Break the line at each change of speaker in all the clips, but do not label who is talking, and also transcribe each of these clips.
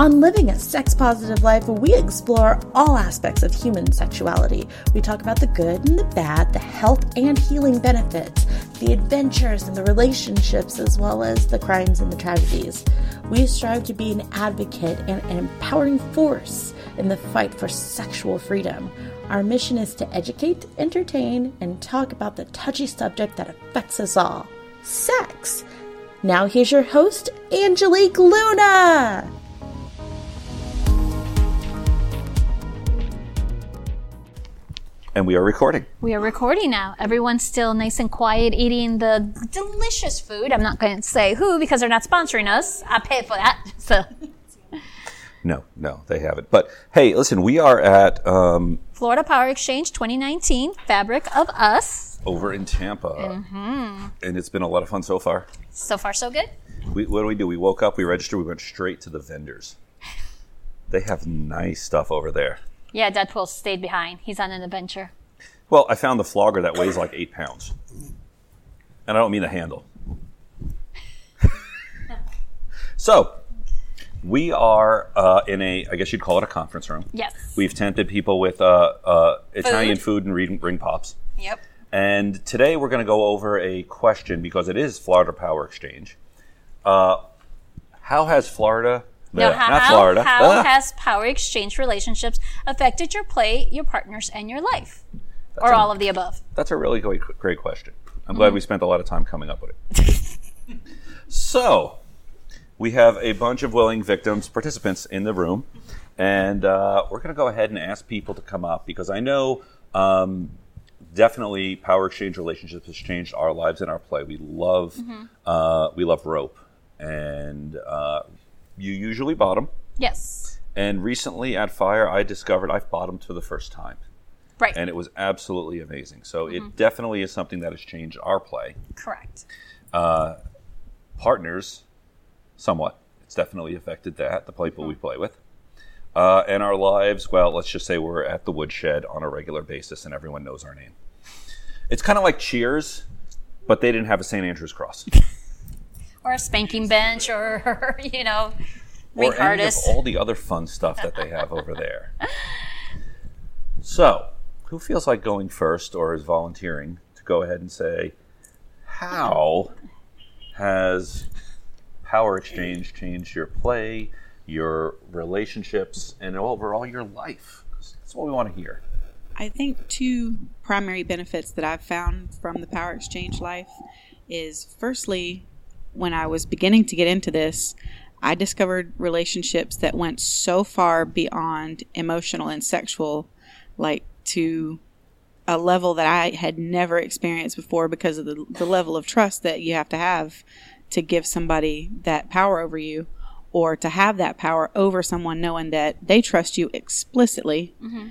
On Living a Sex Positive Life, we explore all aspects of human sexuality. We talk about the good and the bad, the health and healing benefits, the adventures and the relationships, as well as the crimes and the tragedies. We strive to be an advocate and an empowering force in the fight for sexual freedom. Our mission is to educate, entertain, and talk about the touchy subject that affects us all sex. Now, here's your host, Angelique Luna.
And we are recording.
We are recording now. Everyone's still nice and quiet eating the delicious food. I'm not going to say who because they're not sponsoring us. I pay for that. So.
No, no, they haven't. But hey, listen, we are at um,
Florida Power Exchange 2019 Fabric of Us.
over in Tampa,
Mm-hmm.
and it's been a lot of fun so far.
So far, so good.
We, what do we do? We woke up, we registered, we went straight to the vendors. They have nice stuff over there.
Yeah, Deadpool stayed behind. He's on an adventure.
Well, I found the flogger that weighs like eight pounds, and I don't mean the handle. so, we are uh, in a, I guess you'd call it a conference room.
Yes.
We've tempted people with uh, uh, Italian food and ring, ring pops.
Yep.
And today we're going to go over a question because it is Florida Power Exchange. Uh, how has Florida,
No,
bleh,
how,
not Florida,
how
ah,
has power exchange relationships affected your play, your partners, and your life? or
a-
all of the above?
that's a really great, great question. I'm glad we spent a lot of time coming up with it. so, we have a bunch of willing victims, participants in the room, and uh, we're going to go ahead and ask people to come up because I know um, definitely power exchange relationships has changed our lives and our play. We love uh, we love rope, and uh, you usually bottom.
Yes.
And recently at Fire, I discovered I've bottomed for the first time,
Right.
and it was absolutely amazing. So it definitely is something that has changed our play.
Correct.
Uh, Partners, somewhat. It's definitely affected that the people we play with. Uh, and our lives, well, let's just say we're at the woodshed on a regular basis, and everyone knows our name. It's kind of like Cheers, but they didn't have a St. Andrew's cross.
Or a spanking bench, or, you know,
or
Rick
any of all the other fun stuff that they have over there. So, who feels like going first or is volunteering to go ahead and say, how has Power Exchange changed your play, your relationships, and overall your life? 'Cause That's what we want to hear.
I think two primary benefits that I've found from the Power Exchange life is firstly, when I was beginning to get into this, I discovered relationships that went so far beyond emotional and sexual, like to a level that I had never experienced before because of the, the level of trust that you have to have to give somebody that power over you or to have that power over someone knowing that they trust you explicitly. Mm-hmm.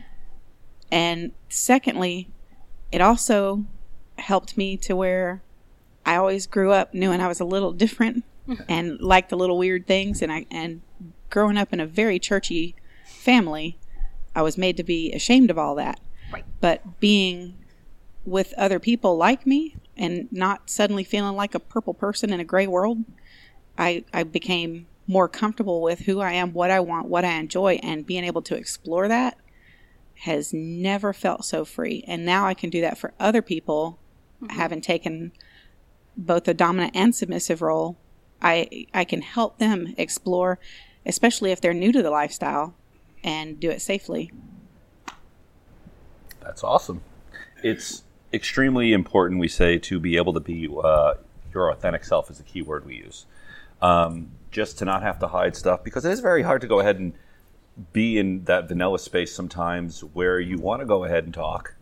And secondly, it also helped me to where I always grew up knowing I was a little different and liked the little weird things and I and growing up in a very churchy family, I was made to be ashamed of all that.
Right.
But being with other people like me and not suddenly feeling like a purple person in a gray world, I, I became more comfortable with who I am, what I want, what I enjoy, and being able to explore that has never felt so free. And now I can do that for other people, mm-hmm. having taken both a dominant and submissive role. I I can help them explore, especially if they're new to the lifestyle, and do it safely.
That's awesome. It's extremely important, we say, to be able to be uh, your authentic self is the key word we use. Um, just to not have to hide stuff because it is very hard to go ahead and be in that vanilla space sometimes where you want to go ahead and talk,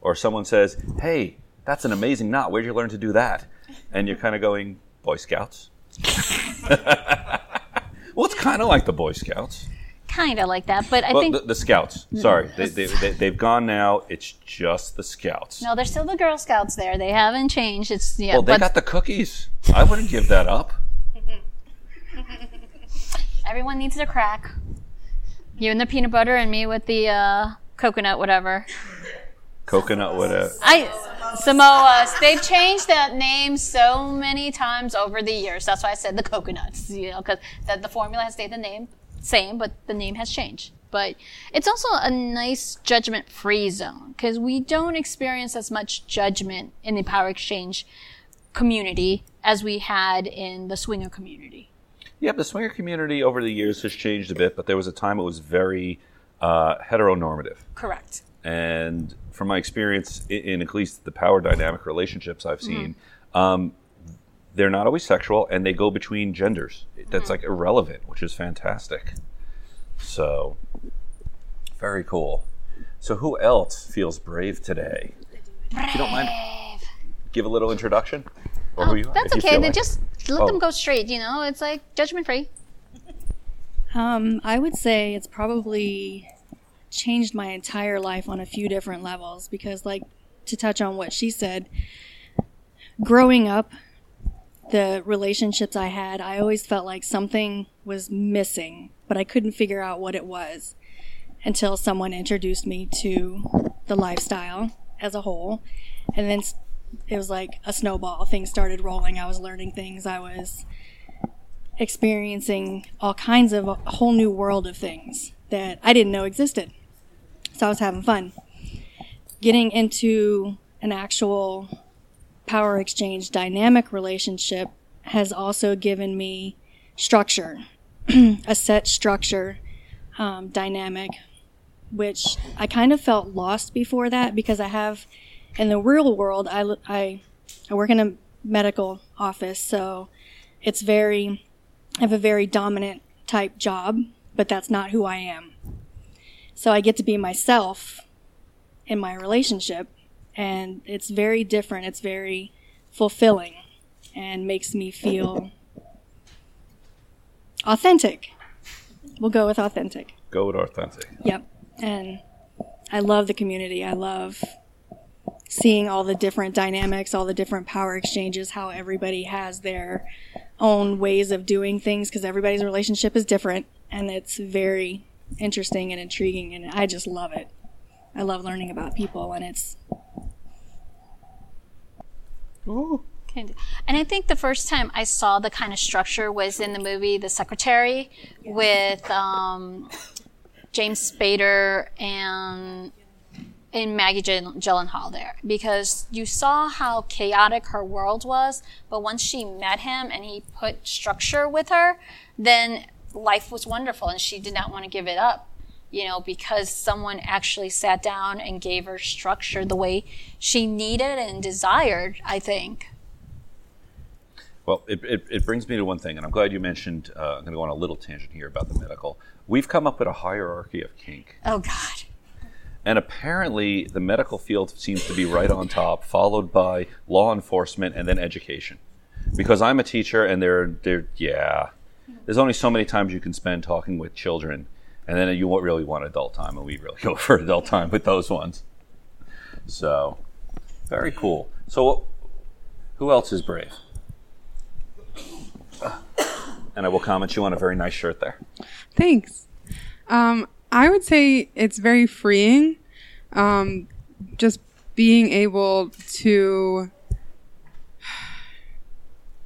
or someone says, "Hey, that's an amazing knot. Where'd you learn to do that?" And you're kind of going, "Boy Scouts." well, it's kind of like the Boy Scouts.
kind of like that. But I
Well,
think
the, the Scouts. Sorry, they, they, they, they've gone now. It's just the Scouts.
no, there's still the Girl Scouts there. They haven't changed. It's yeah,
Well, they
but
got the cookies. I wouldn't give that up.
everyone needs their crack. You and the peanut butter, and me with the uh, coconut, whatever.
Coconut whatever.
I Samoas. They've changed that name so many times over the years. That's why I said the coconuts. You know, because that the formula has stayed the name same, but the name has changed. But it's also a nice judgment free zone because we don't experience as much judgment in the power exchange community as we had in the swinger community.
Yeah, the swinger community over the years has changed a bit, but there was a time it was very uh, heteronormative.
Correct.
And from my experience in, in, at least the power dynamic relationships I've seen, um, they're not always sexual and they go between genders. That's like irrelevant, which is fantastic. So, very cool. So, who else feels brave today? If you don't mind, give a little introduction. Or who you are,
That's
you
okay.
feel
Then
like.
just let
Oh.
them go straight. You know, it's like judgment free.
Um, I would say it's probably changed my entire life on a few different levels because, like, to touch on what she said, growing up, the relationships I had, I always felt like something was missing, but I couldn't figure out what it was until someone introduced me to the lifestyle as a whole. And then it was like a snowball. Things started rolling. I was learning things. I was experiencing all kinds of a whole new world of things that I didn't know existed. So I was having fun. Getting into an actual power exchange dynamic relationship has also given me structure, a set structure um, dynamic, which I kind of felt lost before that because I have in the real world, I, I, I work in a medical office, so it's very I have a very dominant type job, but that's not who I am. So I get to be myself in my relationship, and it's very different. It's very fulfilling and makes me feel authentic. We'll go with authentic.
Go with authentic.
Yep. And I love the community. I love seeing all the different dynamics, all the different power exchanges, how everybody has their own ways of doing things because everybody's relationship is different and it's very interesting and intriguing and I just love it. I love learning about people and it's
Kind of. And I think the first time I saw the kind of structure was in the movie The Secretary with um, James Spader and in Maggie Gyllen- Gyllenhaal there because you saw how chaotic her world was, but once she met him and he put structure with her, then life was wonderful and she did not want to give it up. You know, because someone actually sat down and gave her structure the way she needed and desired, I think.
Well, it, it, it brings me to one thing, and I'm glad you mentioned. Uh, I'm going to go on a little tangent here about the medical. We've come up with a hierarchy of kink,
Oh, God.
and apparently the medical field seems to be right on top, followed by law enforcement and then education. Because I'm a teacher, and they're they're yeah, there's only so many times you can spend talking with children, and then you really want adult time, and we really go for adult time with those ones. So, very cool. So, who else is brave? And I will comment you on a very nice shirt there.
Thanks. Um, I would say it's very freeing. Um, just being able to.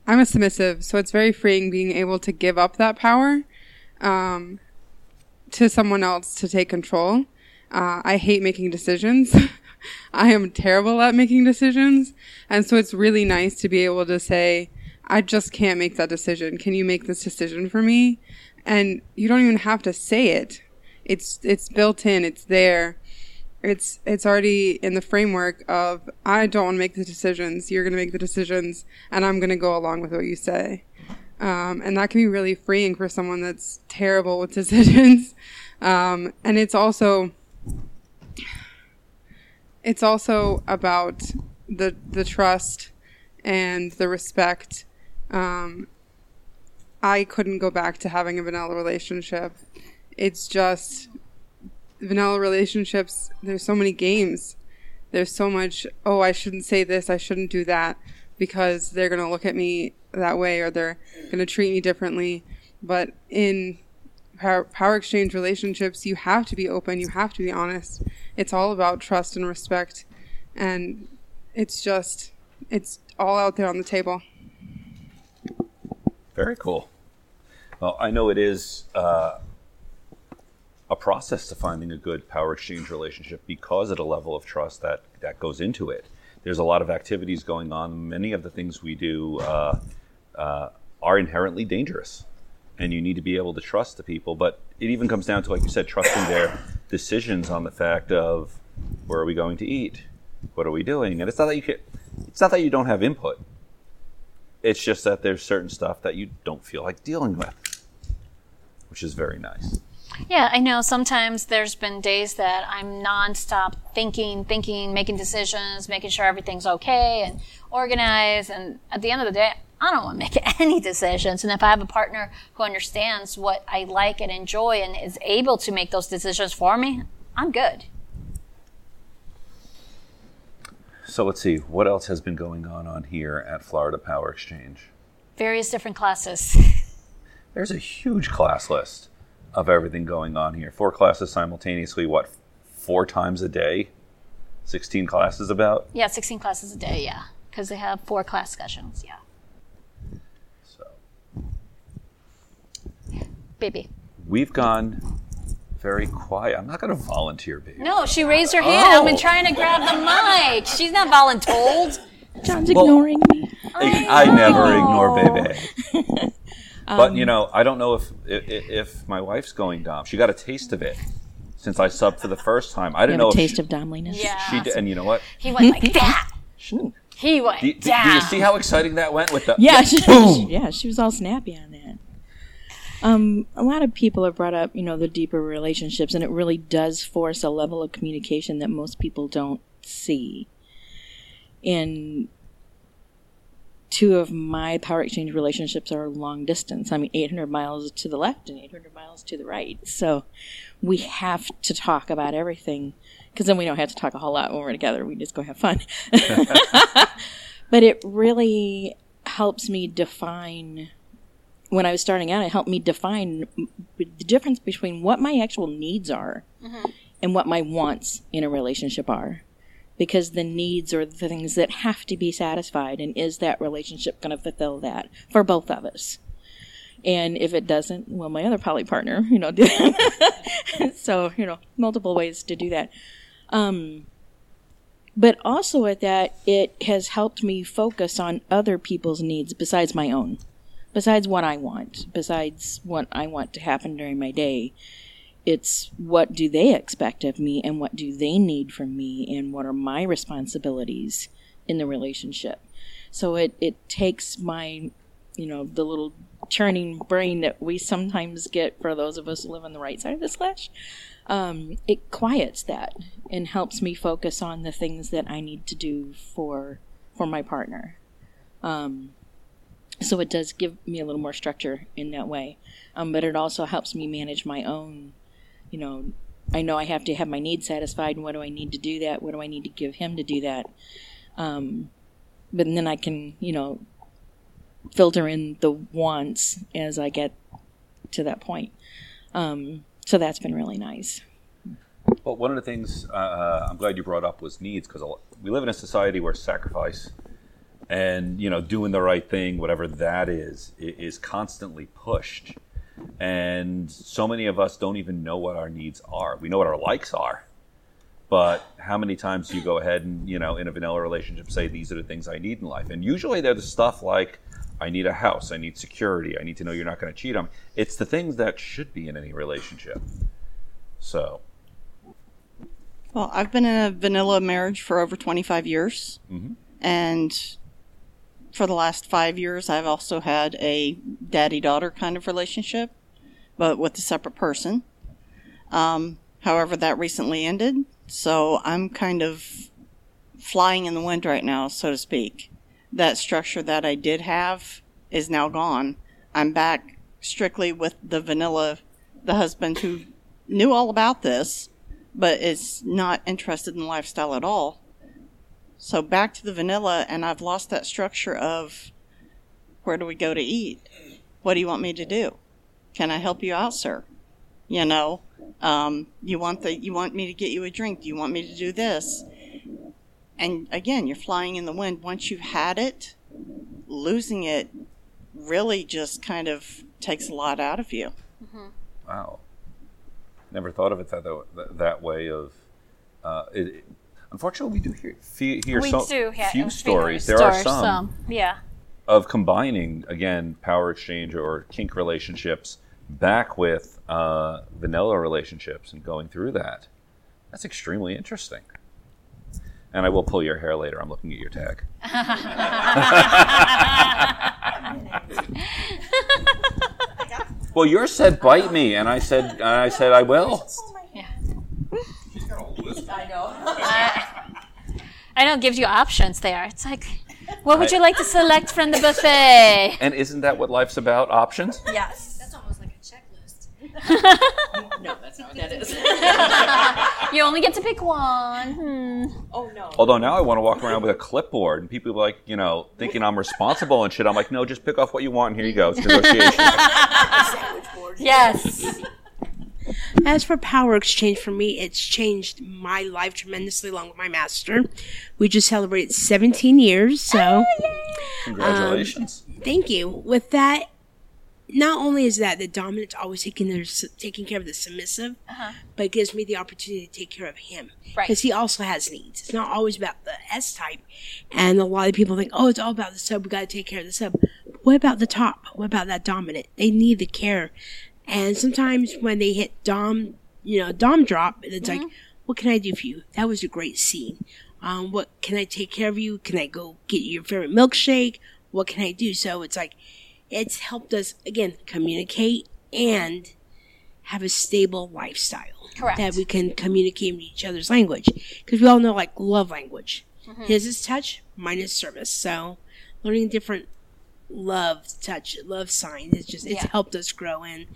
I'm a submissive, so it's very freeing being able to give up that power um, to someone else to take control. Uh, I hate making decisions. I am terrible at making decisions. And so it's really nice to be able to say, I just can't make that decision. Can you make this decision for me? And you don't even have to say it. It's it's built in. It's there. It's it's already in the framework of I don't want to make the decisions. You're going to make the decisions, and I'm going to go along with what you say. Um, and that can be really freeing for someone that's terrible with decisions. Um, and it's also it's also about the the trust and the respect. Um, I couldn't go back to having a vanilla relationship. It's just vanilla relationships. There's so many games. There's so much. Oh, I shouldn't say this. I shouldn't do that because they're gonna look at me that way or they're gonna treat me differently. But in power, power exchange relationships, you have to be open. You have to be honest. It's all about trust and respect, and it's just it's all out there on the table.
Very cool. Well, I know it is uh, a process to finding a good power exchange relationship because of the level of trust that that goes into it. There's a lot of activities going on. Many of the things we do uh, uh, are inherently dangerous, and you need to be able to trust the people. But it even comes down to, like you said, trusting their decisions on the fact of where are we going to eat, what are we doing, and it's not that you can, it's not that you don't have input. It's just that there's certain stuff that you don't feel like dealing with, which is very nice.
Yeah, I know sometimes there's been days that I'm nonstop thinking, thinking, making decisions, making sure everything's okay and organized. And at the end of the day, I don't want to make any decisions. And if I have a partner who understands what I like and enjoy and is able to make those decisions for me, I'm good.
So let's see, what else has been going on on here at Florida Power Exchange?
Various different classes.
There's a huge class list of everything going on here. Four classes simultaneously, what, four times a day? 16 classes about?
yeah, 16 classes a day, yeah. Because they have four class sessions, yeah.
So
Baby.
we've gone very quiet. I'm not going to volunteer, baby.
No, she raised her hand. I've been
Oh.
trying to grab the mic. She's not voluntold.
John's
Well-
ignoring me.
I, I never oh. ignore baby.
Um,
but you know, I don't know if, if if my wife's going dom. She got a taste of it since I subbed for the first time. I
You
didn't
have
know
a
if
taste
she,
of domliness.
Yeah.
she did. And you know what?
He went like that. He went
Do, do- do
down.
you see how exciting that went with the?
Yeah, she,
boom.
yeah, she was all snappy on that. Um, a lot of people have brought up, you know, the deeper relationships, and it really does force a level of communication that most people don't see. And two of my power exchange relationships are long distance. I mean, 800 miles to the left and 800 miles to the right. So we have to talk about everything because then we don't have to talk a whole lot when we're together. We just go have fun. but it really helps me define when I was starting out, it helped me define the difference between what my actual needs are mm-hmm. and what my wants in a relationship are. Because the needs are the things that have to be satisfied, and is that relationship going to fulfill that for both of us? And if it doesn't, well, my other poly partner, you know, so you know, multiple ways to do that. Um, but also at that, it has helped me focus on other people's needs besides my own besides what I want, besides what I want to happen during my day, it's what do they expect of me and what do they need from me and what are my responsibilities in the relationship. So it, it takes my, you know, the little churning brain that we sometimes get for those of us who live on the right side of the slash. Um, it quiets that and helps me focus on the things that I need to do for for my partner. Um, so it does give me a little more structure in that way um, but it also helps me manage my own you know i know i have to have my needs satisfied and what do i need to do that? What do i need to give him to do that? Um, but then i can you know filter in the wants as i get to that point. Um, so that's been really nice.
Well, one of the things uh, I'm glad you brought up was needs because we live in a society where sacrifice and you know doing the right thing, whatever that is, is constantly pushed. And so many of us don't even know what our needs are. We know what our likes are, but how many times do you go ahead and you know in a vanilla relationship say these are the things I need in life? And usually they're the stuff like I need a house, I need security, I need to know you're not going to cheat on me. It's the things that should be in any relationship. So.
Well, I've been in a vanilla marriage for over 25 years. Mm-hmm. And for the last five years, I've also had a daddy daughter kind of relationship, but with a separate person. Um, however, that recently ended. So I'm kind of flying in the wind right now, so to speak. That structure that I did have is now gone. I'm back strictly with the vanilla, the husband who knew all about this but is not interested in lifestyle at all. So back to the vanilla, and I've lost that structure of where do we go to eat? What do you want me to do? Can I help you out, sir? You know, um, you want the you want me to get you a drink? Do you want me to do this? And again, you're flying in the wind. Once you've had it, losing it really just kind of takes a lot out of you.
Wow. Never thought of it that that, that way. Of uh, it, unfortunately, we do hear fe- hear
we
so
do. Yeah,
few
few
stories. There are
stores,
some
Yeah.
of combining again power exchange or kink relationships back with uh, vanilla relationships and going through that. That's extremely interesting. And I will pull your hair later. I'm looking at your tag. well, yours said bite me, and I said and I said I will.
I know it gives you options there. It's like, what would you like to select from the buffet?
And isn't that what life's about? Options.
Yes.
That's almost like a checklist.
No, that's not what that is.
You only get to pick one. Hmm.
oh no.
Although now I want to walk around with a clipboard, and people are like, you know, thinking I'm responsible and shit. I'm like, no, just pick off what you want, and here you go. It's negotiation.
Yes.
As for power exchange for me, it's changed my life tremendously along with my master. We just celebrated 17 years, so oh, um,
Congratulations.
thank you. With that, not only is that the dominant's always taking their taking care of the submissive, uh-huh. but it gives me the opportunity to take care of him
Right.
because he also has needs. It's not always about the S type, and a lot of people think, oh, it's all about the sub. We got to take care of the sub. But what about the top? What about that dominant? They need the care, and sometimes when they hit dom, you know, dom drop, and it's like, what can I do for you? That was a great scene. Um, what can I take care of you? Can I go get your favorite milkshake? What can I do? So it's like it's helped us again communicate and have a stable lifestyle
Correct.
that we can communicate in each other's language because we all know like love language his is touch mine is service so learning different love touch love signs it's just it's
Yeah.
helped us grow and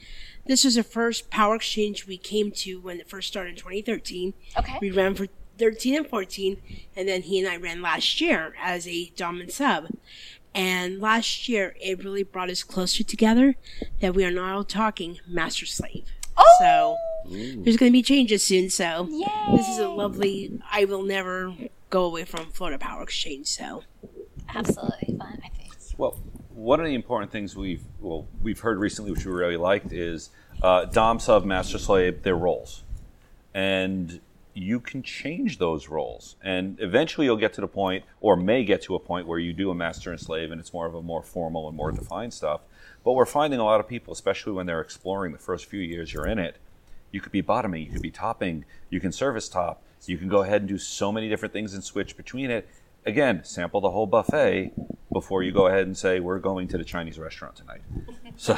this was the first power exchange we came to when it first started in 2013
Okay.
we ran for 13 and 14 and then he and i ran last year as a dom and sub and last year it really brought us closer together that we are not all talking master slave
Oh!
so there's going to be changes soon so this is a lovely i will never go away from florida power exchange so
Absolutely fun, I think.
Well, one of the important things we've well we've heard recently, which we really liked, is uh, Dom, Sub, Master, Slave, their roles, and you can change those roles, and eventually you'll get to the point, or may get to a point where you do a Master and Slave, and it's more of a more formal and more defined stuff. But we're finding a lot of people, especially when they're exploring the first few years you're in it, you could be bottoming, you could be topping, you can service top, you can go ahead and do so many different things and switch between it. Again, sample the whole buffet before you go ahead and say we're going to the Chinese restaurant tonight. So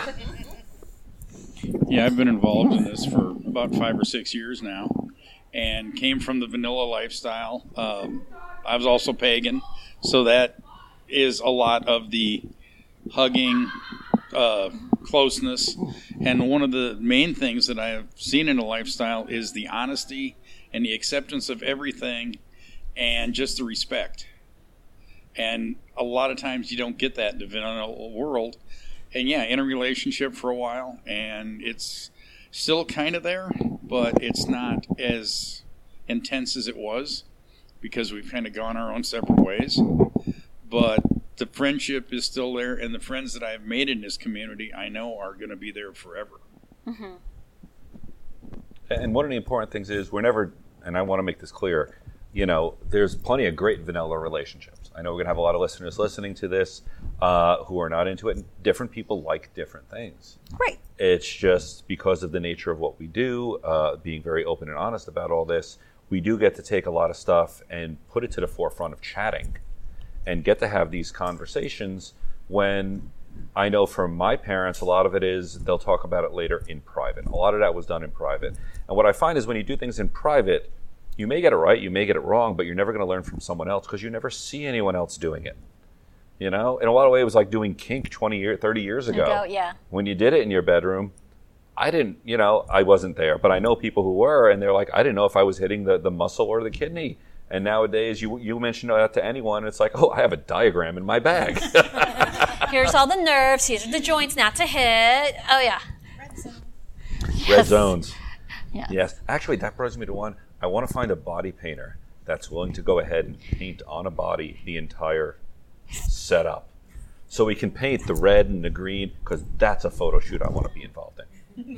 Yeah, I've been involved in this for about five or six years now, and came from the vanilla lifestyle. Um, I was also pagan, so that is a lot of the hugging, uh, closeness, and one of the main things that I have seen in a lifestyle is the honesty and the acceptance of everything, and just the respect. And a lot of times you don't get that in the vanilla world and yeah, in a relationship for a while, and it's still kind of there, but it's not as intense as it was because we've kind of gone our own separate ways. But the friendship is still there, and the friends that I've made in this community, I know are going to be there forever. Mm-hmm.
And one of the important things is we're never, and I want to make this clear, you know, there's plenty of great vanilla relationships. I know we're going to have a lot of listeners listening to this uh, who are not into it. And different people like different things.
Right.
It's just because of the nature of what we do, uh, being very open and honest about all this, we do get to take a lot of stuff and put it to the forefront of chatting and get to have these conversations when I know from my parents, a lot of it is they'll talk about it later in private. A lot of that was done in private. And what I find is when you do things in private, you may get it right, you may get it wrong, but you're never going to learn from someone else because you never see anyone else doing it. You know, in a lot of ways, it was like doing kink 20 years, 30 years ago.
Ago, yeah.
When you did it in your bedroom, I didn't, you know, I wasn't there, but I know people who were, and they're like, I didn't know if I was hitting the, the muscle or the kidney. And nowadays, you you mention that to anyone, it's like, oh, I have a diagram in my bag.
Here's all the nerves. Here's the joints not to hit. Oh yeah.
Red zones. Red zones.
Yes.
Yes. Actually, that brings me to one. I want to find a body painter that's willing to go ahead and paint on a body the entire setup. So we can paint the red and the green because that's a photo shoot I want to be involved in.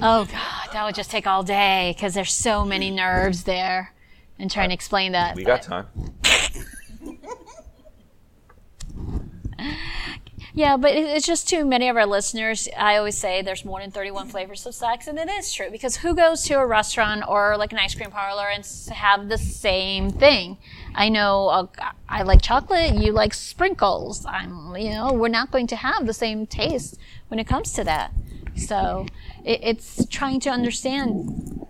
Oh God, that would just take all day because there's so many nerves there, and trying to explain that.
We got time.
Yeah, but it's just too many of our listeners. I always say there's more than 31 flavors of sex, and it is true because who goes to a restaurant or like an ice cream parlor and have the same thing? I know uh, I like chocolate, you like sprinkles. I'm, you know, we're not going to have the same taste when it comes to that. So it, it's trying to understand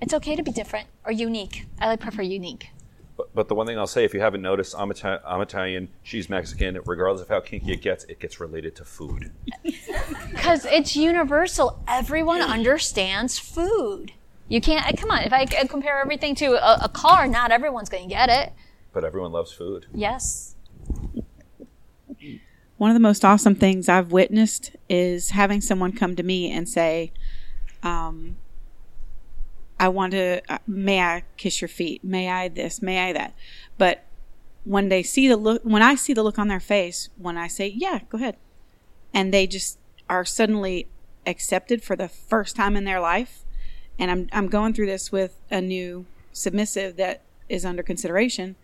it's okay to be different or unique. I like prefer unique.
But, but the one thing I'll say, if you haven't noticed, I'm, Ita- I'm Italian, she's Mexican. Regardless of how kinky it gets, it gets related to food.
Because it's universal. Everyone understands food. You can't, come on, if I compare everything to a, a car, not everyone's going to get it.
But everyone loves food.
Yes.
One of the most awesome things I've witnessed is having someone come to me and say, um, I want to, uh, may I kiss your feet? May I this? May I that? But when they see the look, when I see the look on their face, when I say, yeah, go ahead. And they just are suddenly accepted for the first time in their life. And I'm, I'm going through this with a new submissive that is under consideration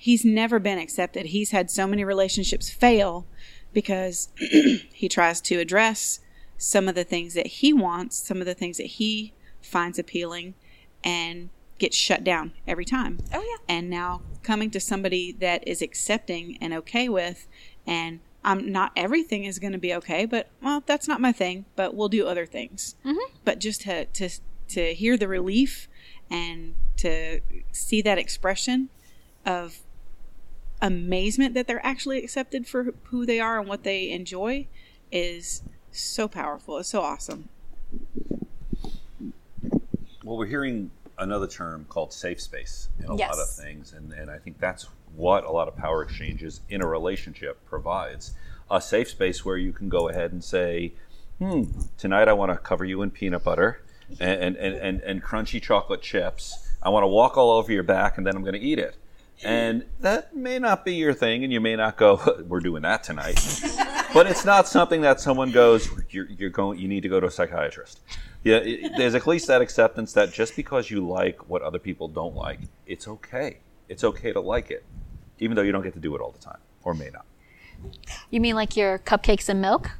he's never been accepted. He's had so many relationships fail because he tries to address some of the things that he wants, some of the things that he finds appealing, and gets shut down every time.
Oh, yeah.
And now coming to somebody that is accepting and okay with, and I'm not everything is going to be okay, but well, that's not my thing. But we'll do other things. Mm-hmm. But just to to to hear the relief and to see that expression of amazement that they're actually accepted for who they are and what they enjoy is so powerful. It's so awesome.
Well, we're hearing another term called safe space in a
Yes.
lot of things, and, and I think that's what a lot of power exchanges in a relationship provides a safe space where you can go ahead and say, hmm, tonight I want to cover you in peanut butter and, and, and, and, and crunchy chocolate chips. I want to walk all over your back and then I'm going to eat it. And that may not be your thing, and you may not go, we're doing that tonight. but it's not something that someone goes, you're, you're going, you need to go to a psychiatrist. Yeah, it, there's at least that acceptance that just because you like what other people don't like, it's okay. It's okay to like it, even though you don't get to do it all the time, or may not.
You mean like your cupcakes and milk?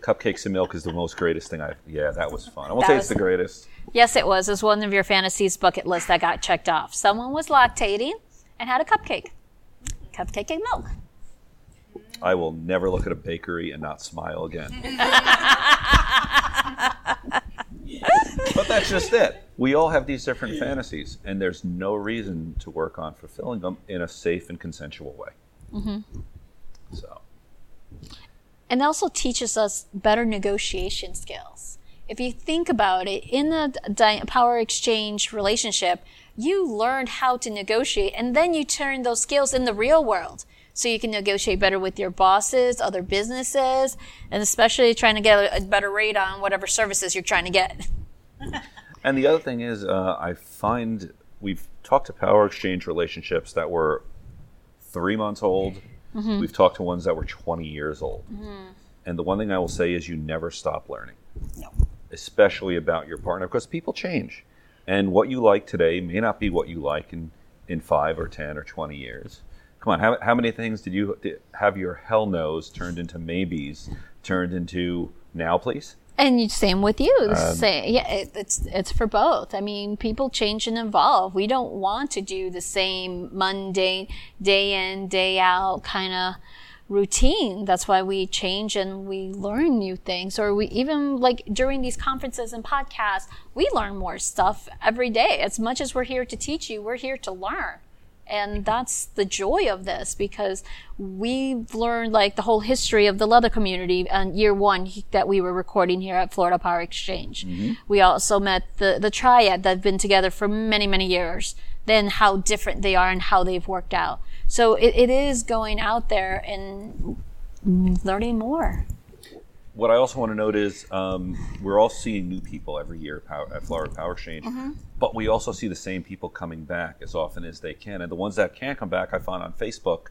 Cupcakes and milk is the most greatest thing I've. Yeah, that was fun. I won't
That
say
was-
it's the greatest.
Yes, it was. It was one of your fantasies bucket list that got checked off. Someone was lactating and had a cupcake. Cupcake and milk.
I will never look at a bakery and not smile again. but that's just it. We all have these different fantasies, and there's no reason to work on fulfilling them in a safe and consensual way. Mm-hmm. So,
and also teaches us better negotiation skills. If you think about it, in a di- power exchange relationship, you learned how to negotiate, and then you turn those skills in the real world. So you can negotiate better with your bosses, other businesses, and especially trying to get a better rate on whatever services you're trying to get.
and the other thing is, uh, I find we've talked to power exchange relationships that were three months old. We've talked to ones that were 20 years old. And the one thing I will say is, you never stop learning, especially about your partner, because people change. And what you like today may not be what you like in, in five or 10 or 20 years. Come on, how, how many things did you did, have your hell no's turned into maybes, turned into now, please?
And same with you. Um, the same, yeah, it, it's it's for both. I mean, people change and evolve. We don't want to do the same mundane, day in day out kind of routine. That's why we change and we learn new things. Or we even like during these conferences and podcasts, we learn more stuff every day. As much as we're here to teach you, we're here to learn. And that's the joy of this because we've learned like the whole history of the leather community and year one that we were recording here at Florida Power Exchange. Mm-hmm. We also met the, the triad that have been together for many, many years. Then how different they are and how they've worked out. So it, it is going out there and learning more.
What I also want to note is um, we're all seeing new people every year at Power, Florida Power Exchange, but we also see the same people coming back as often as they can. And the ones that can't come back, I found on Facebook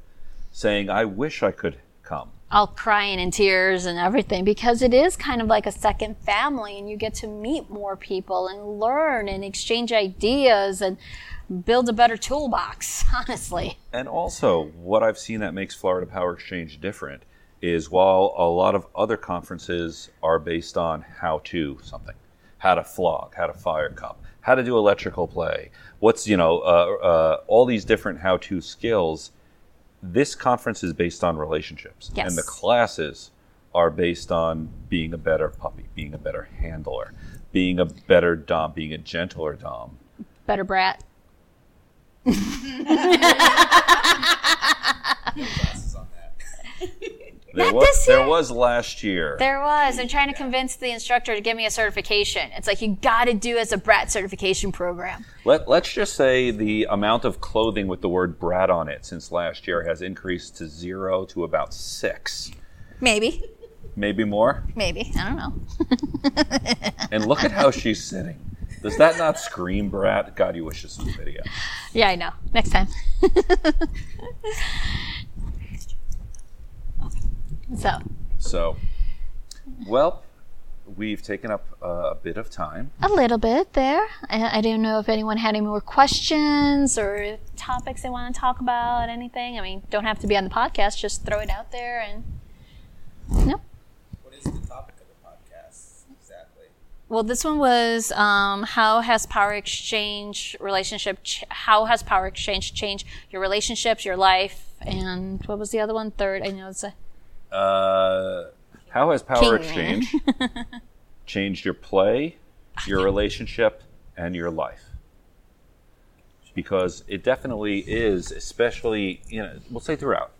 saying, I wish I could come.
all crying in tears and everything because it is kind of like a second family and you get to meet more people and learn and exchange ideas and build a better toolbox, honestly.
And also, what I've seen that makes Florida Power Exchange different is while a lot of other conferences are based on how to something, how to flog, how to fire cup, how to do electrical play, what's, you know, uh, uh, all these different how to skills. This conference is based on relationships.
Yes.
And the classes are based on being a better puppy, being a better handler, being a better Dom, being a gentler Dom.
Better brat.
There
Not
was,
this
there was last year.
There was. I'm trying to convince the instructor to give me a certification. It's like you got to do as a brat certification program.
Let, let's just say the amount of clothing with the word brat on it since last year has increased to zero to about six.
Maybe.
Maybe more.
Maybe. I don't know.
And look at how she's sitting. Does that not scream brat? God, you wish this was a video.
Yeah, I know. Next time. so,
So, well, we've taken up uh, a bit of time.
a little bit there. I, I don't know if anyone had any more questions or topics they want to talk about, anything. I mean, don't have to be on the podcast, just throw it out there and. No.
What is the topic of the podcast exactly?
Well, this one was um, how has power exchange relationship? Ch- how has power exchange changed your relationships, your life, and what was the other one? Third, I know it's a
Uh, how has power
King.
exchange changed your play, your relationship, and your life? Because it definitely is, especially, you know, we'll say throughout.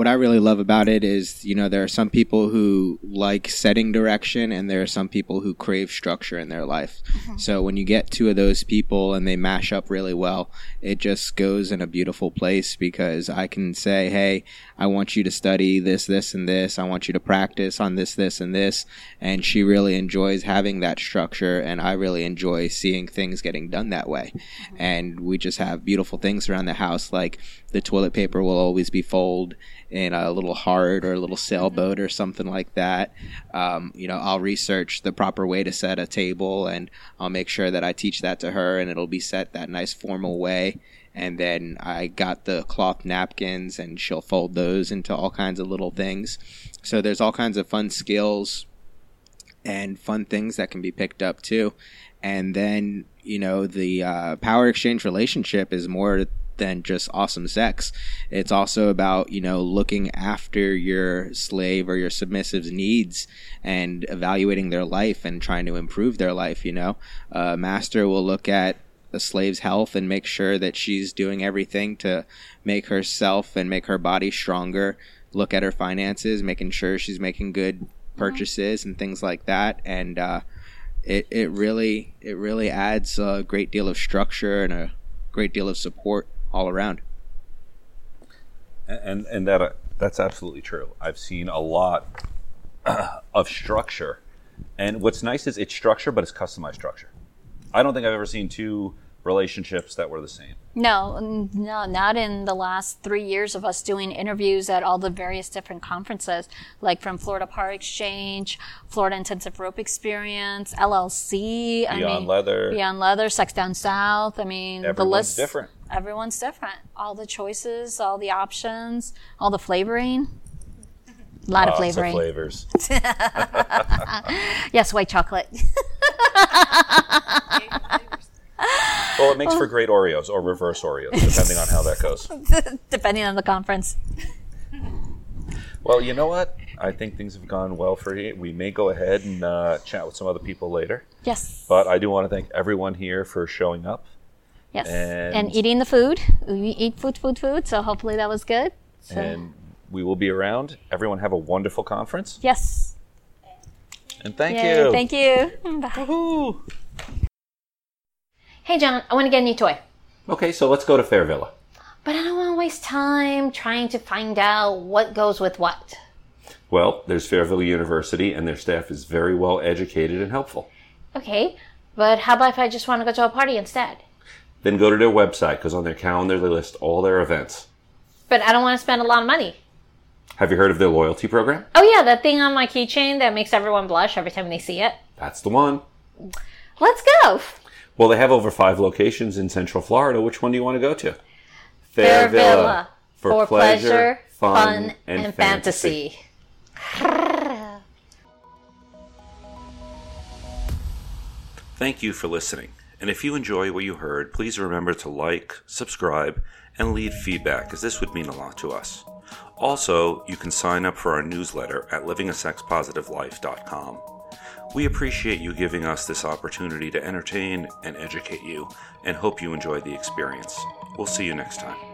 What I really love about it is, you know, there are some people who like setting direction and there are some people who crave structure in their life. Mm-hmm. So when you get two of those people and they mash up really well, it just goes in a beautiful place because I can say, hey, I want you to study this, this, and this. I want you to practice on this, this, and this. And she really enjoys having that structure and I really enjoy seeing things getting done that way. Mm-hmm. And we just have beautiful things around the house like the toilet paper will always be folded in a little heart or a little sailboat or something like that. Um, you know, I'll research the proper way to set a table and I'll make sure that I teach that to her and it'll be set that nice formal way. And then I got the cloth napkins and she'll fold those into all kinds of little things. So there's all kinds of fun skills and fun things that can be picked up too. And then, you know, the uh, power exchange relationship is more than just awesome sex. It's also about, you know, looking after your slave or your submissive's needs and evaluating their life and trying to improve their life, you know. Uh, master will look at a slave's health and make sure that she's doing everything to make herself and make her body stronger. Look at her finances, making sure she's making good purchases and things like that. And uh, it it really it really adds a great deal of structure and a great deal of support all around.
and and that uh, that's absolutely true. I've seen a lot of structure, and what's nice is it's structure, but it's customized structure. I don't think I've ever seen two relationships that were the same.
No, no, not in the last three years of us doing interviews at all the various different conferences, like from Florida Power Exchange, Florida Intensive Rope Experience, LLC. I
Beyond
mean,
Leather.
Beyond Leather, Sex Down South. I mean, the
Everyone's
list.
different.
Everyone's different. All the choices, all the options, all the flavoring. A lot of
Lots
flavoring.
flavors.
yes, white chocolate.
well, it makes for great Oreos or reverse Oreos, depending on how that goes.
Depending on the conference.
Well, you know what? I think things have gone well for you. We may go ahead and uh, chat with some other people later.
Yes.
But I do want to thank everyone here for showing up.
Yes.
And-
And, eating the food. We eat food, food, food. So hopefully that was good. So,
And we will be around. Everyone have a wonderful conference.
yes.
And thank
Yay,
you.
Thank you. Bye. Hey, John, I want to get a new toy.
Okay, so let's go to Fairvilla.
But I don't want to waste time trying to find out what goes with what.
Well, there's Fairvilla University, and their staff is very well educated and helpful.
Okay, but how about if I just want to go to a party instead?
Then go to their website, because on their calendar they list all their events.
But I don't want to spend a lot of money.
Have you heard of their loyalty program?
Oh yeah, that thing on my keychain that makes everyone blush every time they see it.
That's the one.
Let's go.
Well, they have over five locations in Central Florida. Which one do you want to go to?
Fairvilla for, pleasure, fun, and, fantasy.
Thank you for listening. And if you enjoy what you heard, please remember to like, subscribe, and leave feedback, as this would mean a lot to us. Also, you can sign up for our newsletter at livingasexpositivelife.com. We appreciate you giving us this opportunity to entertain and educate you, and hope you enjoy the experience. We'll see you next time.